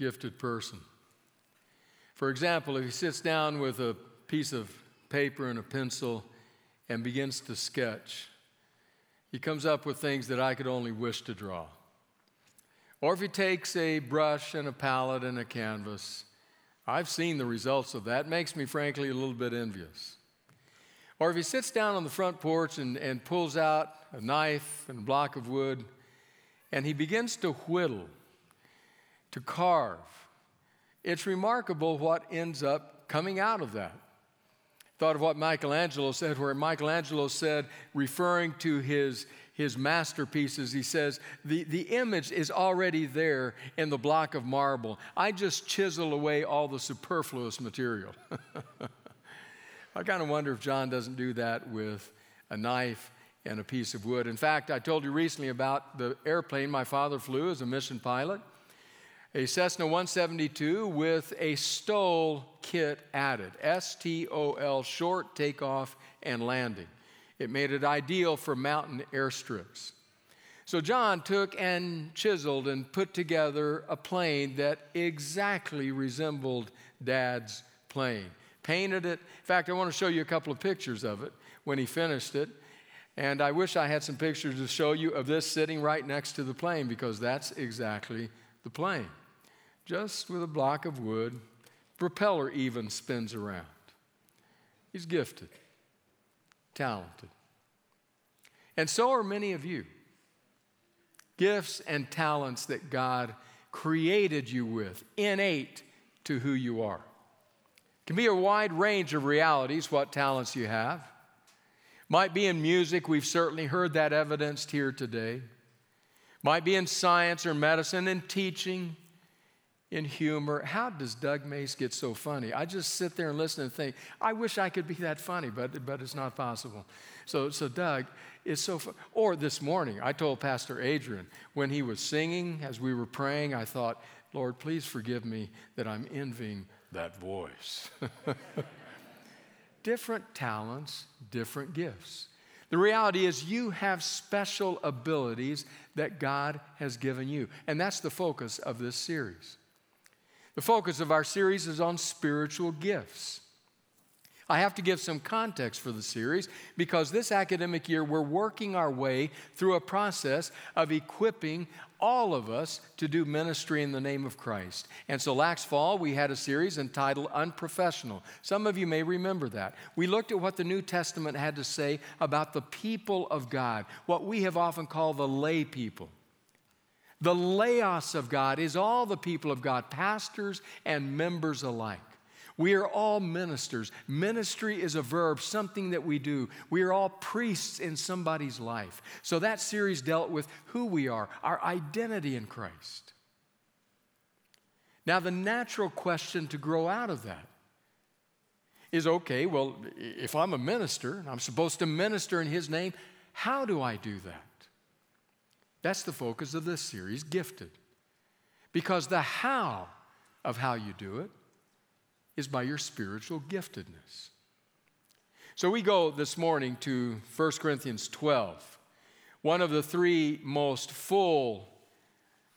gifted person. For example, if he sits down with a piece of paper and a pencil and begins to sketch, he comes up with things that I could only wish to draw. Or if he takes a brush and a palette and a canvas, I've seen the results of that. It makes me, frankly, a little bit envious. Or if he sits down on the front porch and, and pulls out a knife and a block of wood and he begins to whittle, to carve, it's remarkable what ends up coming out of that. Thought of what Michelangelo said, where Michelangelo said, referring to his his masterpieces, he says, the, the image is already there in the block of marble. I just chisel away all the superfluous material. I kind of wonder if John doesn't do that with a knife and a piece of wood. In fact, I told you recently about the airplane my father flew as a mission pilot, a Cessna 172 with a STOL kit added S T O L, short takeoff and landing. It made it ideal for mountain airstrips. So John took and chiseled and put together a plane that exactly resembled Dad's plane. Painted it. In fact, I want to show you a couple of pictures of it when he finished it. And I wish I had some pictures to show you of this sitting right next to the plane because that's exactly the plane. Just with a block of wood, propeller even spins around. He's gifted talented. And so are many of you. Gifts and talents that God created you with, innate to who you are. It can be a wide range of realities, what talents you have. Might be in music, we've certainly heard that evidenced here today. Might be in science or medicine, in teaching, in humor. How does Doug Mace get so funny? I just sit there and listen and think, I wish I could be that funny, but, but it's not possible. So, so Doug is so fun. Or this morning, I told Pastor Adrian when he was singing, as we were praying, I thought, Lord, please forgive me that I'm envying that voice. different talents, different gifts. The reality is, you have special abilities that God has given you. And that's the focus of this series. The focus of our series is on spiritual gifts. I have to give some context for the series because this academic year we're working our way through a process of equipping all of us to do ministry in the name of Christ. And so last fall we had a series entitled Unprofessional. Some of you may remember that. We looked at what the New Testament had to say about the people of God, what we have often called the lay people. The laos of God is all the people of God, pastors and members alike. We are all ministers. Ministry is a verb, something that we do. We are all priests in somebody's life. So that series dealt with who we are, our identity in Christ. Now, the natural question to grow out of that is okay, well, if I'm a minister and I'm supposed to minister in His name, how do I do that? That's the focus of this series, Gifted. Because the how of how you do it is by your spiritual giftedness. So we go this morning to 1 Corinthians 12, one of the three most full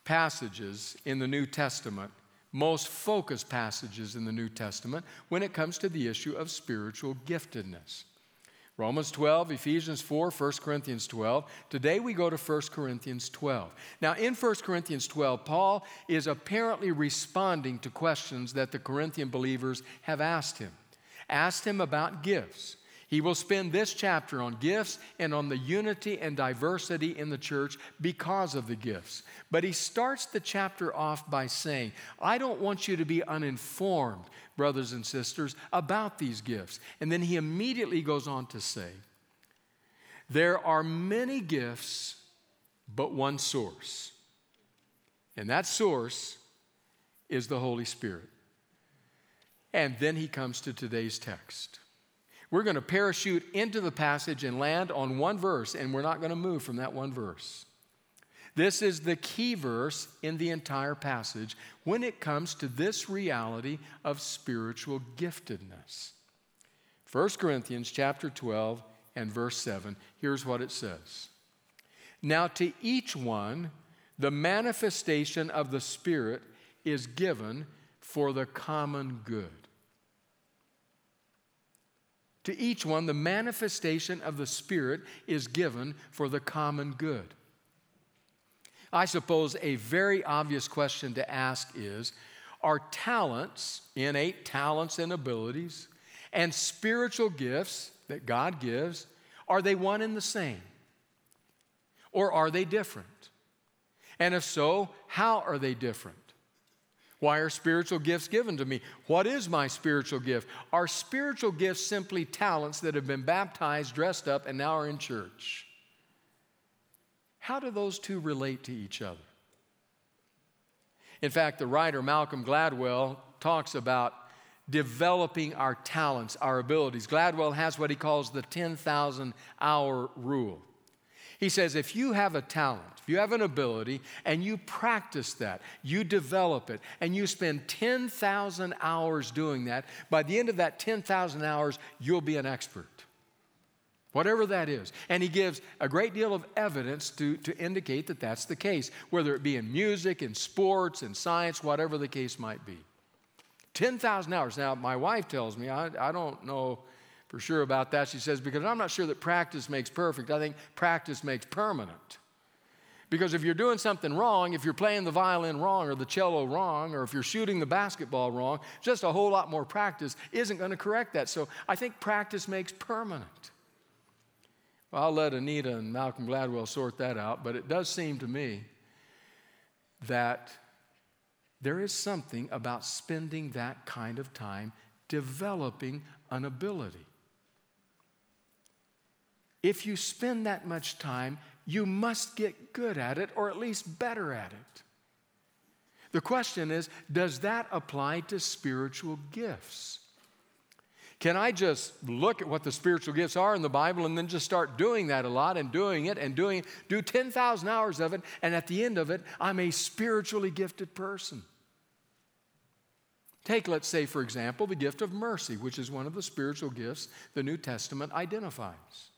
passages in the New Testament, most focused passages in the New Testament when it comes to the issue of spiritual giftedness. Romans 12, Ephesians 4, 1 Corinthians 12. Today we go to 1 Corinthians 12. Now, in 1 Corinthians 12, Paul is apparently responding to questions that the Corinthian believers have asked him. Asked him about gifts. He will spend this chapter on gifts and on the unity and diversity in the church because of the gifts. But he starts the chapter off by saying, I don't want you to be uninformed, brothers and sisters, about these gifts. And then he immediately goes on to say, There are many gifts, but one source. And that source is the Holy Spirit. And then he comes to today's text. We're going to parachute into the passage and land on one verse, and we're not going to move from that one verse. This is the key verse in the entire passage when it comes to this reality of spiritual giftedness. 1 Corinthians chapter 12 and verse 7. Here's what it says. Now to each one the manifestation of the Spirit is given for the common good. To each one, the manifestation of the Spirit is given for the common good. I suppose a very obvious question to ask is Are talents, innate talents and abilities, and spiritual gifts that God gives, are they one and the same? Or are they different? And if so, how are they different? Why are spiritual gifts given to me? What is my spiritual gift? Are spiritual gifts simply talents that have been baptized, dressed up, and now are in church? How do those two relate to each other? In fact, the writer Malcolm Gladwell talks about developing our talents, our abilities. Gladwell has what he calls the 10,000 hour rule. He says if you have a talent, if you have an ability and you practice that, you develop it, and you spend 10,000 hours doing that, by the end of that 10,000 hours, you'll be an expert. Whatever that is. And he gives a great deal of evidence to, to indicate that that's the case, whether it be in music, in sports, in science, whatever the case might be. 10,000 hours. Now, my wife tells me, I, I don't know for sure about that. She says, because I'm not sure that practice makes perfect. I think practice makes permanent. Because if you're doing something wrong, if you're playing the violin wrong or the cello wrong, or if you're shooting the basketball wrong, just a whole lot more practice isn't going to correct that. So I think practice makes permanent. Well, I'll let Anita and Malcolm Gladwell sort that out, but it does seem to me that there is something about spending that kind of time developing an ability. If you spend that much time you must get good at it or at least better at it. The question is does that apply to spiritual gifts? Can I just look at what the spiritual gifts are in the Bible and then just start doing that a lot and doing it and doing it, do 10,000 hours of it, and at the end of it, I'm a spiritually gifted person? Take, let's say, for example, the gift of mercy, which is one of the spiritual gifts the New Testament identifies.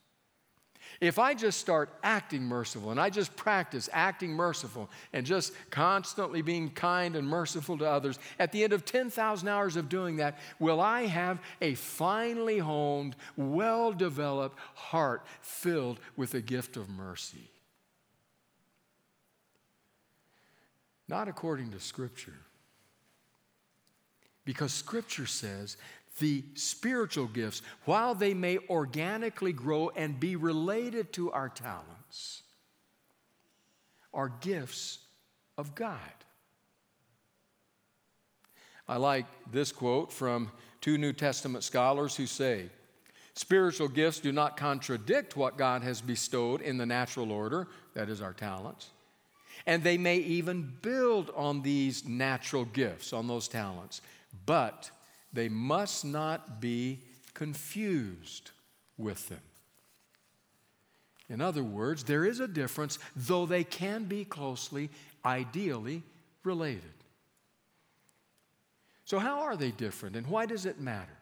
If I just start acting merciful and I just practice acting merciful and just constantly being kind and merciful to others, at the end of 10,000 hours of doing that, will I have a finely honed, well developed heart filled with the gift of mercy? Not according to Scripture. Because Scripture says the spiritual gifts, while they may organically grow and be related to our talents, are gifts of God. I like this quote from two New Testament scholars who say, Spiritual gifts do not contradict what God has bestowed in the natural order, that is, our talents. And they may even build on these natural gifts, on those talents. But they must not be confused with them. In other words, there is a difference, though they can be closely, ideally related. So, how are they different and why does it matter?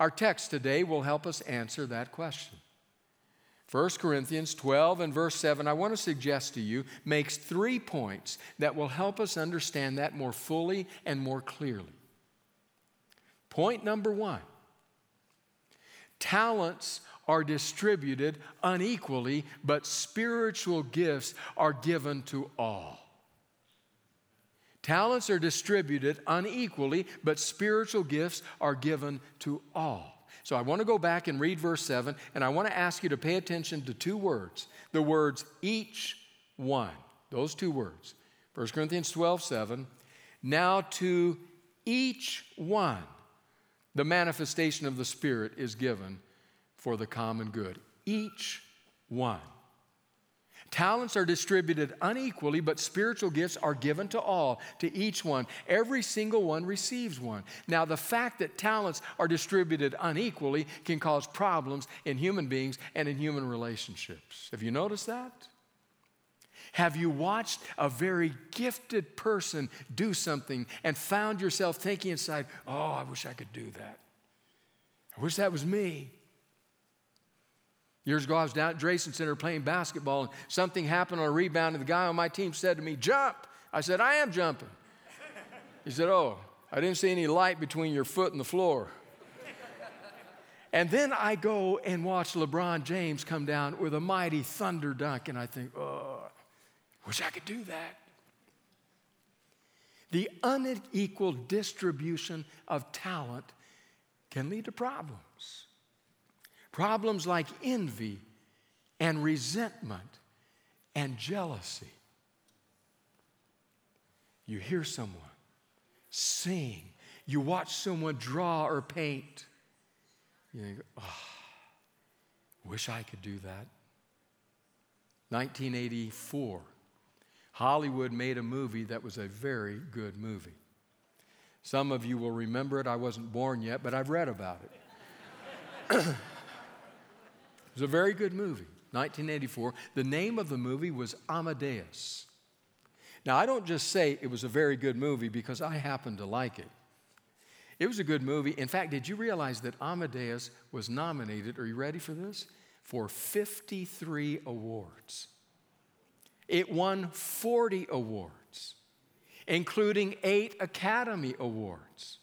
Our text today will help us answer that question. 1 Corinthians 12 and verse 7, I want to suggest to you, makes three points that will help us understand that more fully and more clearly. Point number one talents are distributed unequally, but spiritual gifts are given to all. Talents are distributed unequally, but spiritual gifts are given to all. So I want to go back and read verse 7, and I want to ask you to pay attention to two words the words each one. Those two words. 1 Corinthians 12, 7. Now to each one, the manifestation of the Spirit is given for the common good. Each one. Talents are distributed unequally, but spiritual gifts are given to all, to each one. Every single one receives one. Now, the fact that talents are distributed unequally can cause problems in human beings and in human relationships. Have you noticed that? Have you watched a very gifted person do something and found yourself thinking inside, oh, I wish I could do that? I wish that was me. Years ago, I was down at Drayson Center playing basketball, and something happened on a rebound, and the guy on my team said to me, Jump! I said, I am jumping. He said, Oh, I didn't see any light between your foot and the floor. and then I go and watch LeBron James come down with a mighty thunder dunk, and I think, Oh, wish I could do that. The unequal distribution of talent can lead to problems. Problems like envy and resentment and jealousy. You hear someone sing, you watch someone draw or paint. You think, oh, wish I could do that. 1984, Hollywood made a movie that was a very good movie. Some of you will remember it. I wasn't born yet, but I've read about it. It was a very good movie, 1984. The name of the movie was Amadeus. Now, I don't just say it was a very good movie because I happen to like it. It was a good movie. In fact, did you realize that Amadeus was nominated, are you ready for this? For 53 awards. It won 40 awards, including eight Academy Awards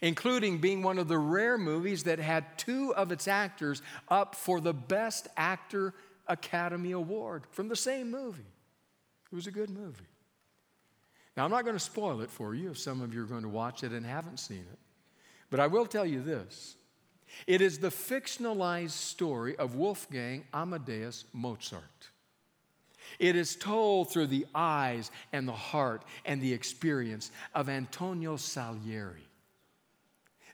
including being one of the rare movies that had two of its actors up for the Best Actor Academy Award from the same movie. It was a good movie. Now, I'm not going to spoil it for you if some of you are going to watch it and haven't seen it, but I will tell you this. It is the fictionalized story of Wolfgang Amadeus Mozart. It is told through the eyes and the heart and the experience of Antonio Salieri.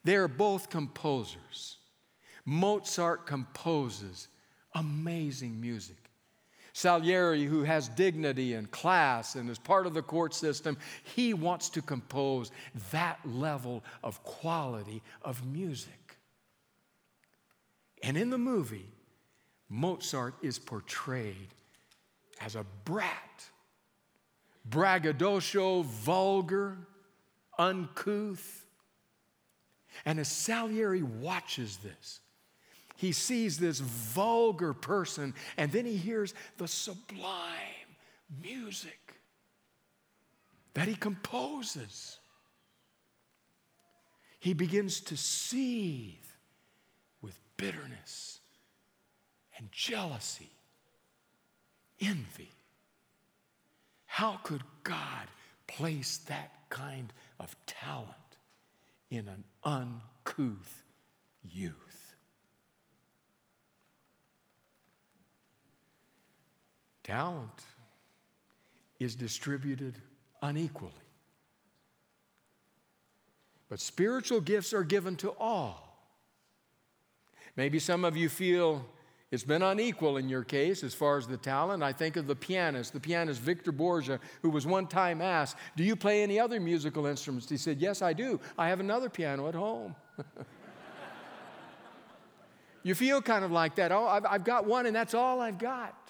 They are both composers. Mozart composes amazing music. Salieri, who has dignity and class and is part of the court system, he wants to compose that level of quality of music. And in the movie, Mozart is portrayed as a brat, braggadocio, vulgar, uncouth, and as Salieri watches this, he sees this vulgar person, and then he hears the sublime music that he composes. He begins to seethe with bitterness and jealousy, envy. How could God place that kind of talent in an uncouth youth. Talent is distributed unequally. But spiritual gifts are given to all. Maybe some of you feel it's been unequal in your case as far as the talent. I think of the pianist, the pianist Victor Borge, who was one time asked, Do you play any other musical instruments? He said, Yes, I do. I have another piano at home. you feel kind of like that. Oh, I've, I've got one and that's all I've got.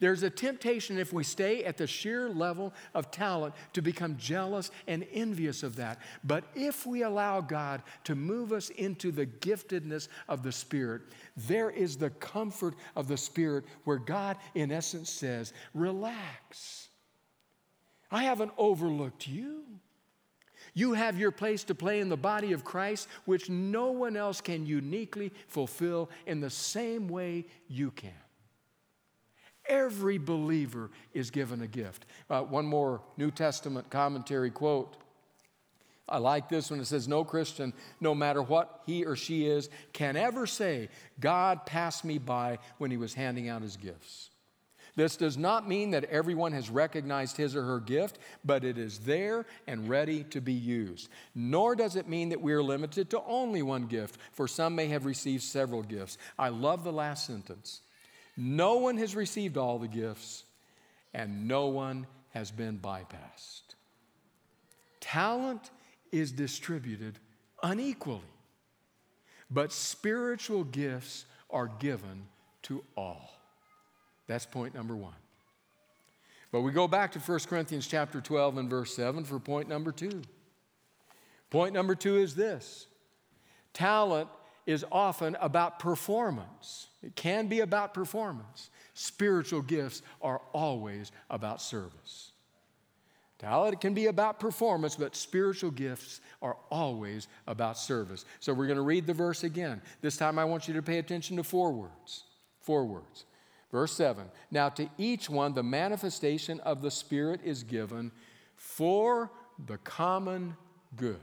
There's a temptation if we stay at the sheer level of talent to become jealous and envious of that. But if we allow God to move us into the giftedness of the Spirit, there is the comfort of the Spirit where God, in essence, says, Relax. I haven't overlooked you. You have your place to play in the body of Christ, which no one else can uniquely fulfill in the same way you can. Every believer is given a gift. Uh, one more New Testament commentary quote. I like this when it says, No Christian, no matter what he or she is, can ever say, God passed me by when he was handing out his gifts. This does not mean that everyone has recognized his or her gift, but it is there and ready to be used. Nor does it mean that we are limited to only one gift, for some may have received several gifts. I love the last sentence. No one has received all the gifts, and no one has been bypassed. Talent is distributed unequally, but spiritual gifts are given to all. That's point number one. But we go back to 1 Corinthians chapter 12 and verse 7 for point number two. Point number two is this talent is often about performance. It can be about performance. Spiritual gifts are always about service. Talent can be about performance, but spiritual gifts are always about service. So we're going to read the verse again. This time I want you to pay attention to four words. Four words. Verse 7 Now to each one the manifestation of the Spirit is given for the common good.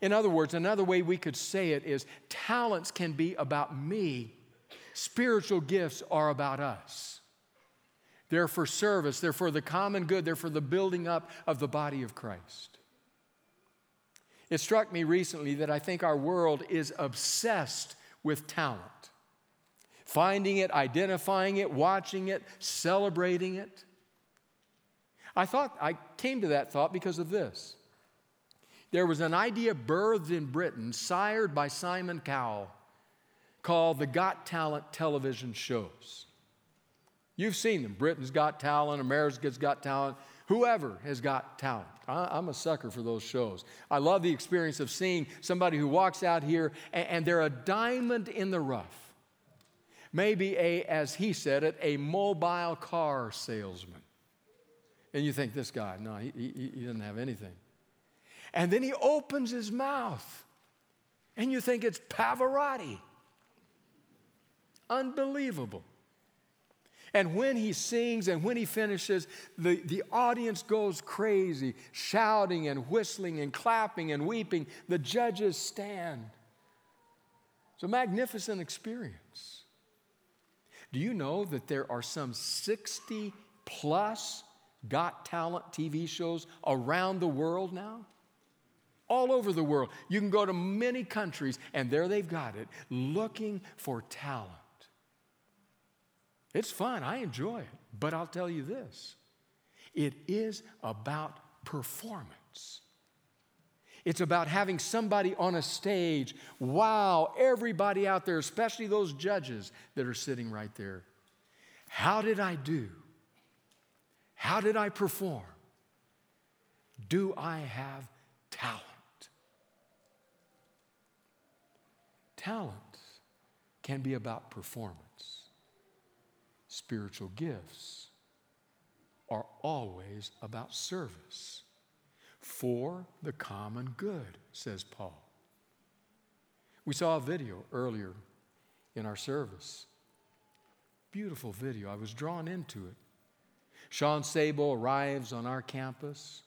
In other words, another way we could say it is talents can be about me, spiritual gifts are about us. They're for service, they're for the common good, they're for the building up of the body of Christ. It struck me recently that I think our world is obsessed with talent. Finding it, identifying it, watching it, celebrating it. I thought, I came to that thought because of this. There was an idea birthed in Britain, sired by Simon Cowell, called the Got Talent television shows. You've seen them. Britain's got talent, America's got talent, whoever has got talent. I, am a sucker for those shows. I love the experience of seeing somebody who walks out here and, they're a diamond in the rough. Maybe a, as he said it, a mobile car salesman. And you think, this guy, no, he, he, he doesn't have anything. And then he opens his mouth, and you think it's Pavarotti. Unbelievable. And when he sings and when he finishes, the, the audience goes crazy, shouting and whistling and clapping and weeping. The judges stand. It's a magnificent experience. Do you know that there are some 60 plus Got Talent TV shows around the world now? All over the world. You can go to many countries, and there they've got it, looking for talent. It's fun, I enjoy it. But I'll tell you this it is about performance. It's about having somebody on a stage wow everybody out there, especially those judges that are sitting right there. How did I do? How did I perform? Do I have talent? Talent can be about performance spiritual gifts are always about service for the common good, says Paul. We saw a video earlier in our service. Beautiful video. I was drawn into it. Sean Sable arrives on our campus.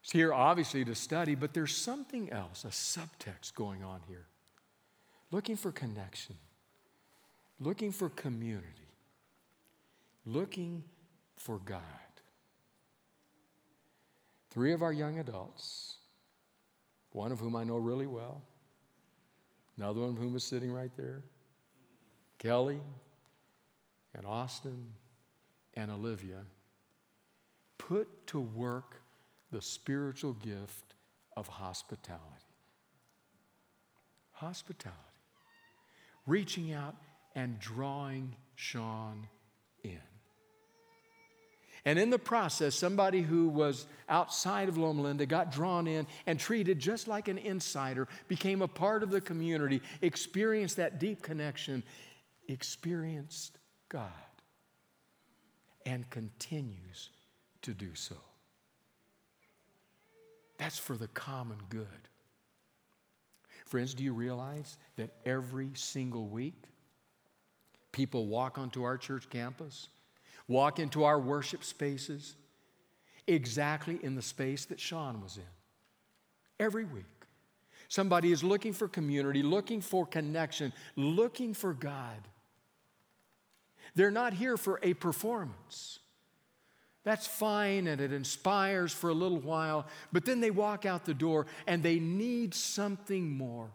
He's here obviously to study, but there's something else, a subtext going on here. Looking for connection, looking for community looking for God. Three of our young adults, one of whom I know really well, another one of whom is sitting right there, Kelly and Austin and Olivia, put to work the spiritual gift of hospitality. Hospitality. Reaching out and drawing Sean in. And in the process, somebody who was outside of Loma Linda got drawn in and treated just like an insider, became a part of the community, experienced that deep connection, experienced God, and continues to do so. That's for the common good. Friends, do you realize that every single week people walk onto our church campus? walk into our worship spaces exactly in the space that Sean was in. Every week. Somebody is looking for community, looking for connection, looking for God. They're not here for a performance. That's fine and it inspires for a little while, but then they walk out the door and they need something more.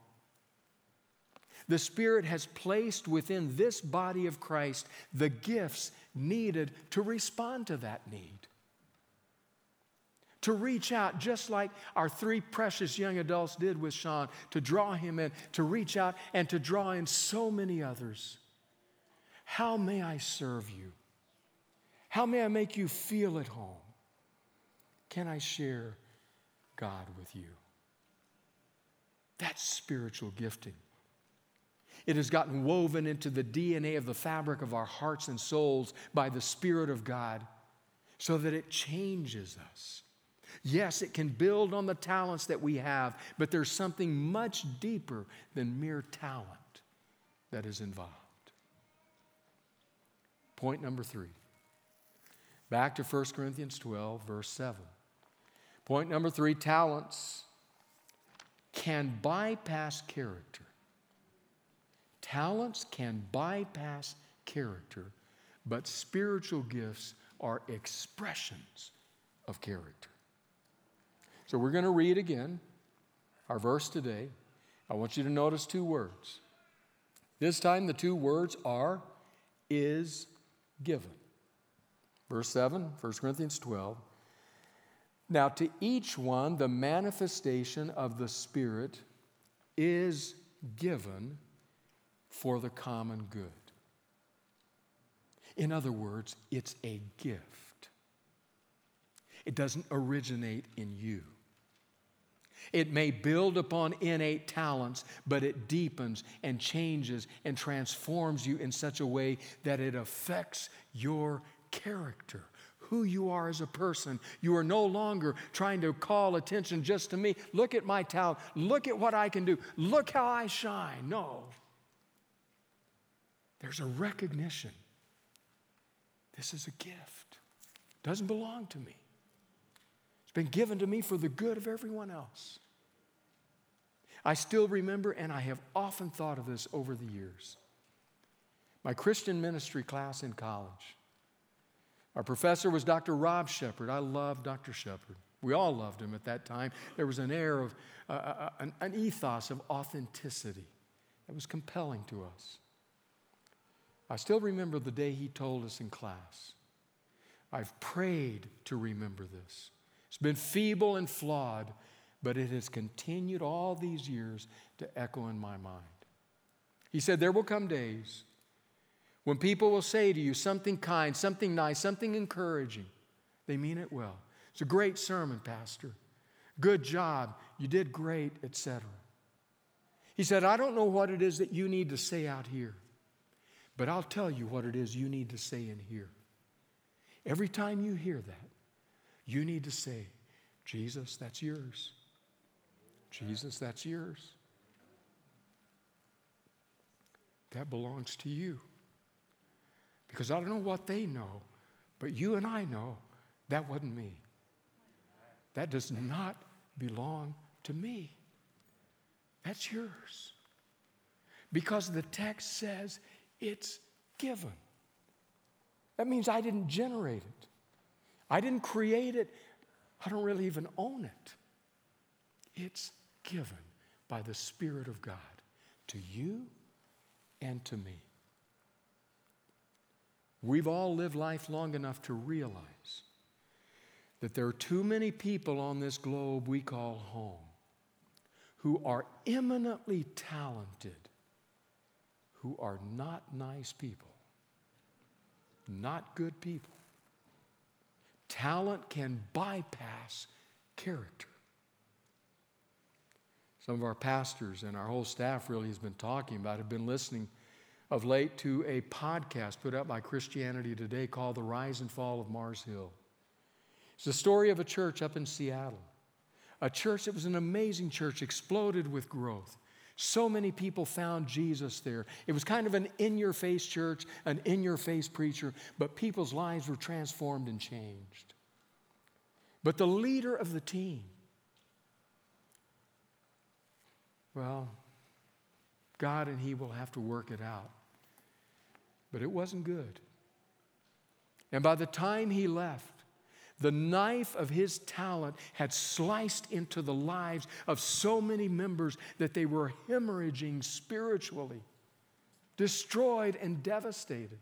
The Spirit has placed within this body of Christ the gifts needed to respond to that need. To reach out, just like our three precious young adults did with Sean, to draw him in, to reach out and to draw in so many others. How may I serve you? How may I make you feel at home? Can I share God with you? That's spiritual gifting. It has gotten woven into the DNA of the fabric of our hearts and souls by the Spirit of God so that it changes us. Yes, it can build on the talents that we have, but there's something much deeper than mere talent that is involved. Point number three. Back to 1 Corinthians 12, verse 7. Point number three talents can bypass character. Talents can bypass character, but spiritual gifts are expressions of character. So we're going to read again our verse today. I want you to notice two words. This time, the two words are is given. Verse 7, 1 Corinthians 12. Now, to each one, the manifestation of the Spirit is given for the common good. In other words, it's a gift. It doesn't originate in you. It may build upon innate talents, but it deepens and changes and transforms you in such a way that it affects your character, who you are as a person. You are no longer trying to call attention just to me. Look at my talent. Look at what I can do. Look how I shine. No. There's a recognition. This is a gift. It doesn't belong to me. It's been given to me for the good of everyone else. I still remember, and I have often thought of this over the years. My Christian ministry class in college. Our professor was Dr. Rob Shepard. I loved Dr. Shepard. We all loved him at that time. There was an air of, uh, uh, uh, an, an ethos of authenticity that was compelling to us. I still remember the day he told us in class. I've prayed to remember this. It's been feeble and flawed, but it has continued all these years to echo in my mind. He said, There will come days when people will say to you something kind, something nice, something encouraging, they mean it well. It's a great sermon, Pastor. Good job. You did great, etc. He said, I don't know what it is that you need to say out here, but I'll tell you what it is you need to say in here. Every time you hear that, you need to say, Jesus, that's yours. Jesus, that's yours. That belongs to you. Because I don't know what they know, but you and I know that wasn't me. That does not belong to me. That's yours. Because the text says it's given. That means I didn't generate it, I didn't create it, I don't really even own it. It's given by the Spirit of God to you and to me. We've all lived life long enough to realize that there are too many people on this globe we call home who are eminently talented, who are not nice people, not good people. Talent can bypass character. Some of our pastors and our whole staff really has been talking about, have been listening of late to a podcast put out by Christianity Today called The Rise and Fall of Mars Hill. It's the story of a church up in Seattle, a church that was an amazing church, exploded with growth. So many people found Jesus there. It was kind of an in your face church, an in your face preacher, but people's lives were transformed and changed. But the leader of the team, well, God and he will have to work it out. But it wasn't good. And by the time he left, the knife of his talent had sliced into the lives of so many members that they were hemorrhaging spiritually, destroyed and devastated.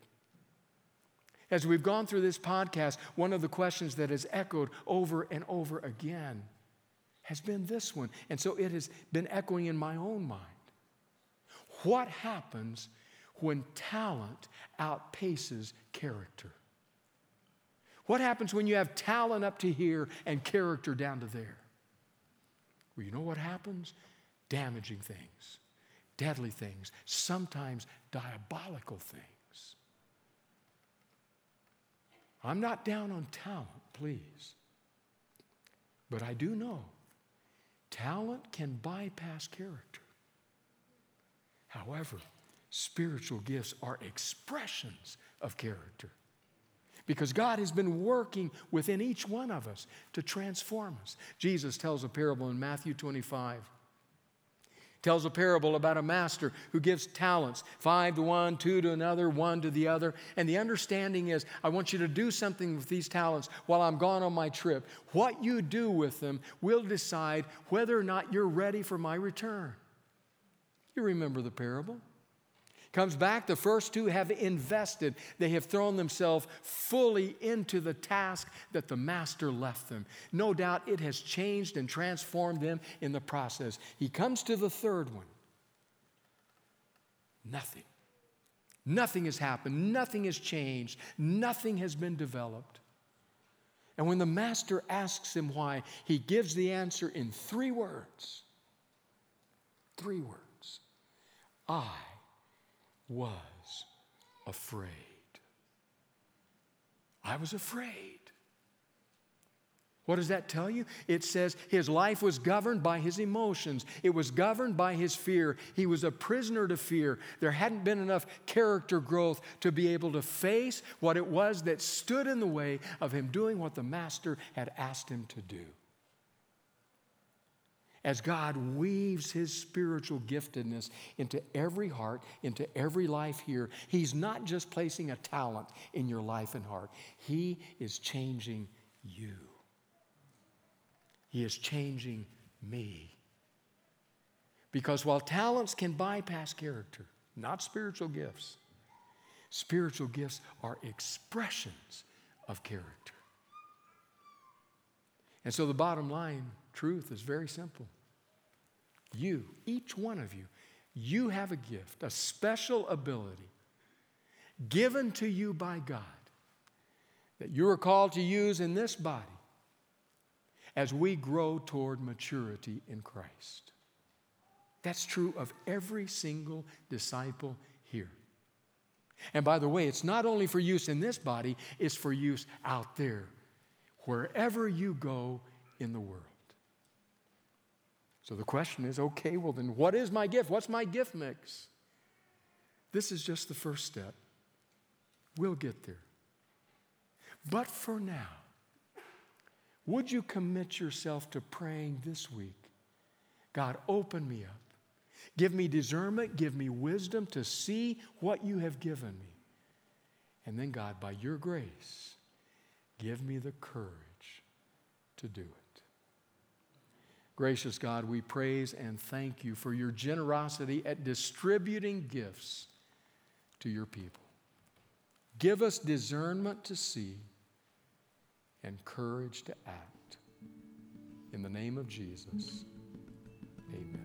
As we've gone through this podcast, one of the questions that has echoed over and over again has been this one. And so it has been echoing in my own mind. What happens when talent outpaces character? What happens when you have talent up to here and character down to there? Well, you know what happens? Damaging things, deadly things, sometimes diabolical things. I'm not down on talent, please. But I do know talent can bypass character. However, spiritual gifts are expressions of character. Because God has been working within each one of us to transform us. Jesus tells a parable in Matthew 25 tells a parable about a master who gives talents five to one, two to another, one to the other. And the understanding is I want you to do something with these talents while I'm gone on my trip. What you do with them will decide whether or not you're ready for my return. You remember the parable? Comes back, the first two have invested. They have thrown themselves fully into the task that the master left them. No doubt it has changed and transformed them in the process. He comes to the third one. Nothing. Nothing has happened. Nothing has changed. Nothing has been developed. And when the master asks him why, he gives the answer in three words. Three words. I was afraid. I was afraid. What does that tell you? It says his life was governed by his emotions. It was governed by his fear. He was a prisoner to fear. There hadn't been enough character growth to be able to face what it was that stood in the way of him doing what the master had asked him to do as God weaves his spiritual giftedness into every heart, into every life here, he's not just placing a talent in your life and heart, he is changing you. He is changing me. Because while talents can bypass character, not spiritual gifts, spiritual gifts are expressions of character. And so the bottom line truth is very simple. You, each one of you, you have a gift, a special ability given to you by God that you are called to use in this body as we grow toward maturity in Christ. That's true of every single disciple here. And by the way, it's not only for use in this body, it's for use out there, wherever you go in the world. So the question is okay, well, then what is my gift? What's my gift mix? This is just the first step. We'll get there. But for now, would you commit yourself to praying this week? God, open me up. Give me discernment, give me wisdom to see what you have given me. And then, God, by your grace, give me the courage to do it. Gracious God, we praise and thank you for your generosity at distributing gifts to your people. Give us discernment to see and courage to act. In the name of Jesus, amen.